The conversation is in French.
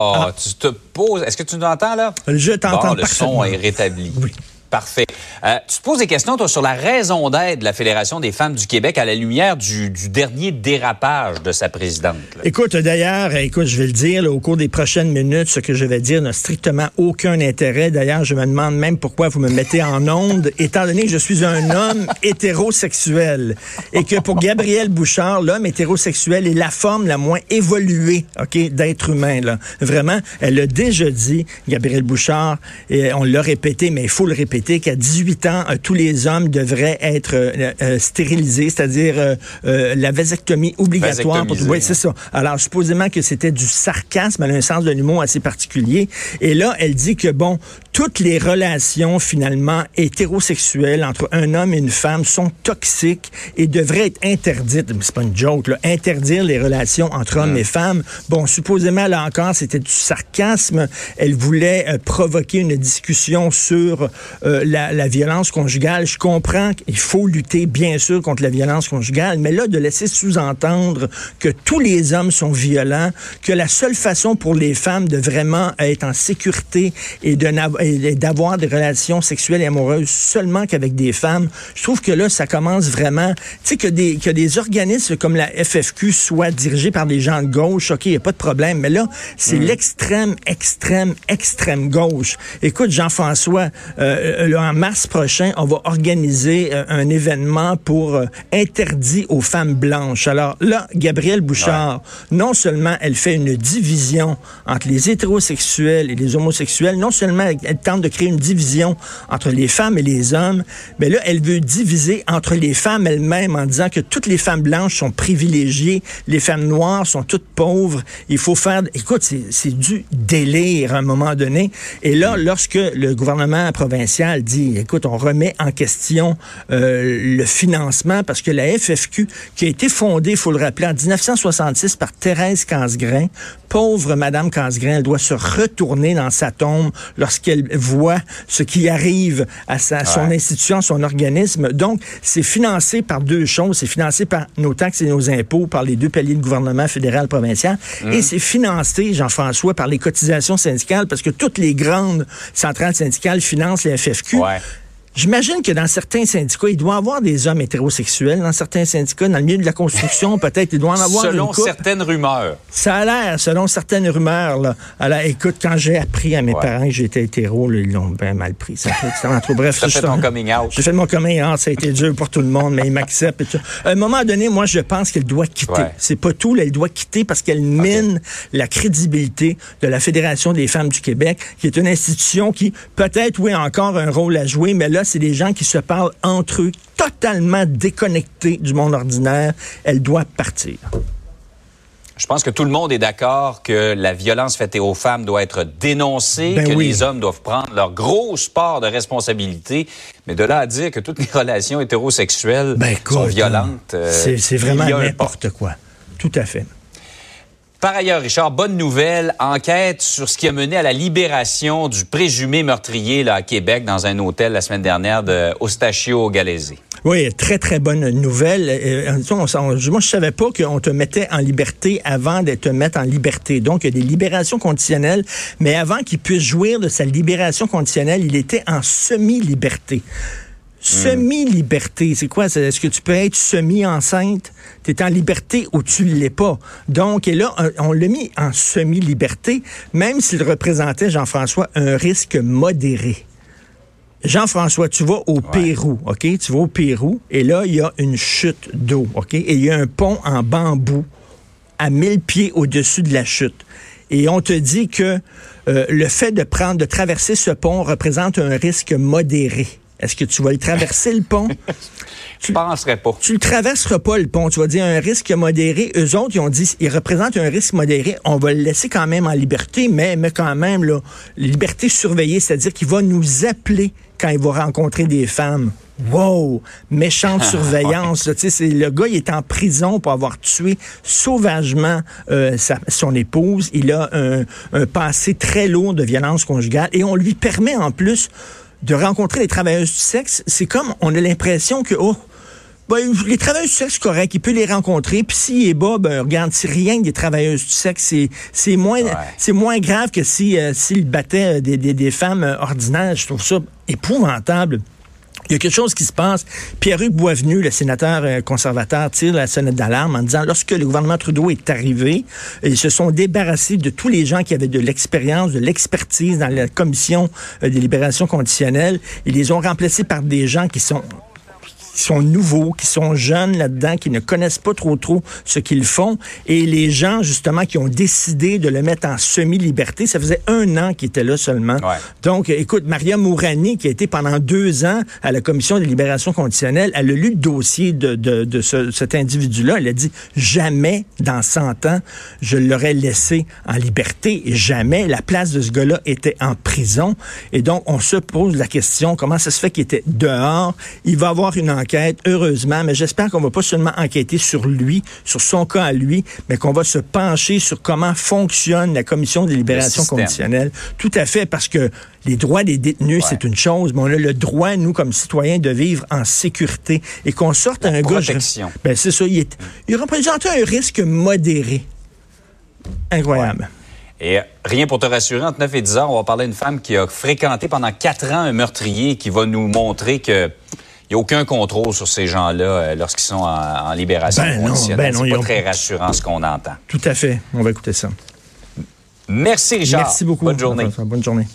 Ah, tu te poses. Est-ce que tu nous entends là? Je t'entends bon, Le son est rétabli. Oui. Parfait. Euh, tu te poses des questions, toi, sur la raison d'être de la Fédération des femmes du Québec à la lumière du, du dernier dérapage de sa présidente. Là. Écoute, d'ailleurs, écoute, je vais le dire, là, au cours des prochaines minutes, ce que je vais dire n'a strictement aucun intérêt. D'ailleurs, je me demande même pourquoi vous me mettez en onde, étant donné que je suis un homme hétérosexuel et que pour Gabriel Bouchard, l'homme hétérosexuel est la forme la moins évoluée, OK, d'être humain, là. Vraiment, elle l'a déjà dit, Gabriel Bouchard, et on l'a répété, mais il faut le répéter qu'à 18 ans, euh, tous les hommes devraient être euh, euh, stérilisés, c'est-à-dire euh, la vasectomie obligatoire. Pour... Oui, c'est ça. Alors, supposément que c'était du sarcasme, elle a un sens de l'humour assez particulier. Et là, elle dit que, bon, toutes les relations, finalement, hétérosexuelles entre un homme et une femme sont toxiques et devraient être interdites. C'est pas une joke, là. Interdire les relations entre hommes et femmes. Bon, supposément, là encore, c'était du sarcasme. Elle voulait euh, provoquer une discussion sur euh, la, la, violence conjugale. Je comprends qu'il faut lutter, bien sûr, contre la violence conjugale, mais là, de laisser sous-entendre que tous les hommes sont violents, que la seule façon pour les femmes de vraiment être en sécurité et d'avoir des relations sexuelles et amoureuses seulement qu'avec des femmes, je trouve que là, ça commence vraiment, tu sais, que des, que des organismes comme la FFQ soient dirigés par des gens de gauche, OK, il n'y a pas de problème, mais là, c'est mmh. l'extrême, extrême, extrême gauche. Écoute, Jean-François, euh, en mars prochain, on va organiser euh, un événement pour euh, interdit aux femmes blanches. Alors là, Gabrielle Bouchard, ouais. non seulement elle fait une division entre les hétérosexuels et les homosexuels, non seulement elle, elle, tente de créer une division entre les femmes et les hommes, mais là, elle veut diviser entre les femmes elles-mêmes en disant que toutes les femmes blanches sont privilégiées, les femmes noires sont toutes pauvres. Il faut faire... Écoute, c'est du délire à un moment donné. Et là, lorsque le gouvernement provincial dit, écoute, on remet en question euh, le financement parce que la FFQ, qui a été fondée, il faut le rappeler, en 1966 par Thérèse Casgrain, pauvre Madame Casgrain, elle doit se retourner dans sa tombe lorsqu'elle voit ce qui arrive à sa, ouais. son institution, son organisme. Donc, c'est financé par deux choses. C'est financé par nos taxes et nos impôts, par les deux paliers de gouvernement fédéral, provincial, mmh. et c'est financé, Jean-François, par les cotisations syndicales, parce que toutes les grandes centrales syndicales financent les FFQ. Ouais. J'imagine que dans certains syndicats, il doit y avoir des hommes hétérosexuels. Dans certains syndicats, dans le milieu de la construction, peut-être, il doit en avoir Selon une certaines rumeurs. Ça a l'air, selon certaines rumeurs. Là. Alors, écoute, quand j'ai appris à mes ouais. parents que j'étais hétéro, là, ils l'ont bien mal pris. Ça fait trop. Bref, j'ai fait ton coming out. J'ai fait mon coming out. Ça a été dur pour tout le monde, mais ils m'acceptent. À un moment donné, moi, je pense qu'elle doit quitter. Ouais. C'est pas tout. Là, elle doit quitter parce qu'elle mine okay. la crédibilité de la Fédération des femmes du Québec, qui est une institution qui, peut-être, oui, a encore un rôle à jouer, mais là, c'est des gens qui se parlent entre eux, totalement déconnectés du monde ordinaire. Elle doit partir. Je pense que tout le monde est d'accord que la violence faite aux femmes doit être dénoncée, ben que oui. les hommes doivent prendre leur grosse part de responsabilité. Mais de là à dire que toutes les relations hétérosexuelles ben écoute, sont violentes, euh, c'est vraiment n'importe quoi. Tout à fait. Par ailleurs, Richard, bonne nouvelle, enquête sur ce qui a mené à la libération du présumé meurtrier là, à Québec dans un hôtel la semaine dernière de Ostachio. Oui, très, très bonne nouvelle. Euh, on, on, moi, je savais pas qu'on te mettait en liberté avant de te mettre en liberté. Donc, il y a des libérations conditionnelles, mais avant qu'il puisse jouir de sa libération conditionnelle, il était en semi-liberté. Semi-liberté, c'est quoi? Est-ce que tu peux être semi-enceinte? Tu es en liberté ou tu ne l'es pas? Donc, et là, on l'a mis en semi-liberté, même s'il représentait, Jean-François, un risque modéré. Jean-François, tu vas au ouais. Pérou, OK? Tu vas au Pérou, et là, il y a une chute d'eau, OK? Et il y a un pont en bambou à 1000 pieds au-dessus de la chute. Et on te dit que euh, le fait de prendre, de traverser ce pont représente un risque modéré. Est-ce que tu vas le traverser, le pont? Tu penserais pas. Tu le traverseras pas, le pont. Tu vas dire un risque modéré. Eux autres, ils ont dit, ils représentent un risque modéré. On va le laisser quand même en liberté, mais, mais quand même, là, liberté surveillée, c'est-à-dire qu'il va nous appeler quand il va rencontrer des femmes. Wow! Méchante surveillance. tu sais, le gars, il est en prison pour avoir tué sauvagement euh, sa, son épouse. Il a un, un passé très lourd de violence conjugale et on lui permet en plus de rencontrer les travailleuses du sexe, c'est comme on a l'impression que, oh, Ben, les travailleuses du sexe, correct, il peut les rencontrer. Puis s'il est bas, ben, regarde, c'est rien que des travailleuses du sexe. C'est, moins, c'est moins grave que si, euh, s'il battait des, des, des femmes euh, ordinaires. Je trouve ça épouvantable. Il y a quelque chose qui se passe. Pierre-Hugues Boisvenu, le sénateur euh, conservateur, tire la sonnette d'alarme en disant lorsque le gouvernement Trudeau est arrivé, ils se sont débarrassés de tous les gens qui avaient de l'expérience, de l'expertise dans la commission des libérations conditionnelles. Ils les ont remplacés par des gens qui sont qui sont nouveaux, qui sont jeunes là-dedans, qui ne connaissent pas trop trop ce qu'ils font. Et les gens, justement, qui ont décidé de le mettre en semi-liberté, ça faisait un an qu'il était là seulement. Donc, écoute, Maria Mourani, qui a été pendant deux ans à la Commission de libération conditionnelle, elle a lu le dossier de, de, de ce, cet individu-là. Elle a dit, jamais dans 100 ans, je l'aurais laissé en liberté. Et jamais la place de ce gars-là était en prison. Et donc, on se pose la question, comment ça se fait qu'il était dehors? Il va avoir une enquête heureusement, mais j'espère qu'on va pas seulement enquêter sur lui, sur son cas à lui, mais qu'on va se pencher sur comment fonctionne la commission de libération conditionnelle. Tout à fait, parce que les droits des détenus, c'est une chose, mais on a le droit, nous, comme citoyens, de vivre en sécurité et qu'on sorte un gars... Ben, c'est ça, il, il représente un risque modéré. Incroyable. Et rien pour te rassurer, entre 9 et 10 heures, on va parler d'une femme qui a fréquenté pendant quatre ans un meurtrier qui va nous montrer que n'y a aucun contrôle sur ces gens-là euh, lorsqu'ils sont en, libération ben conditionnelle. Ben c'est pas très rassurant ce qu'on entend. Tout à fait. On va écouter ça. Merci, Richard. Merci beaucoup. Bonne journée. Bonne journée.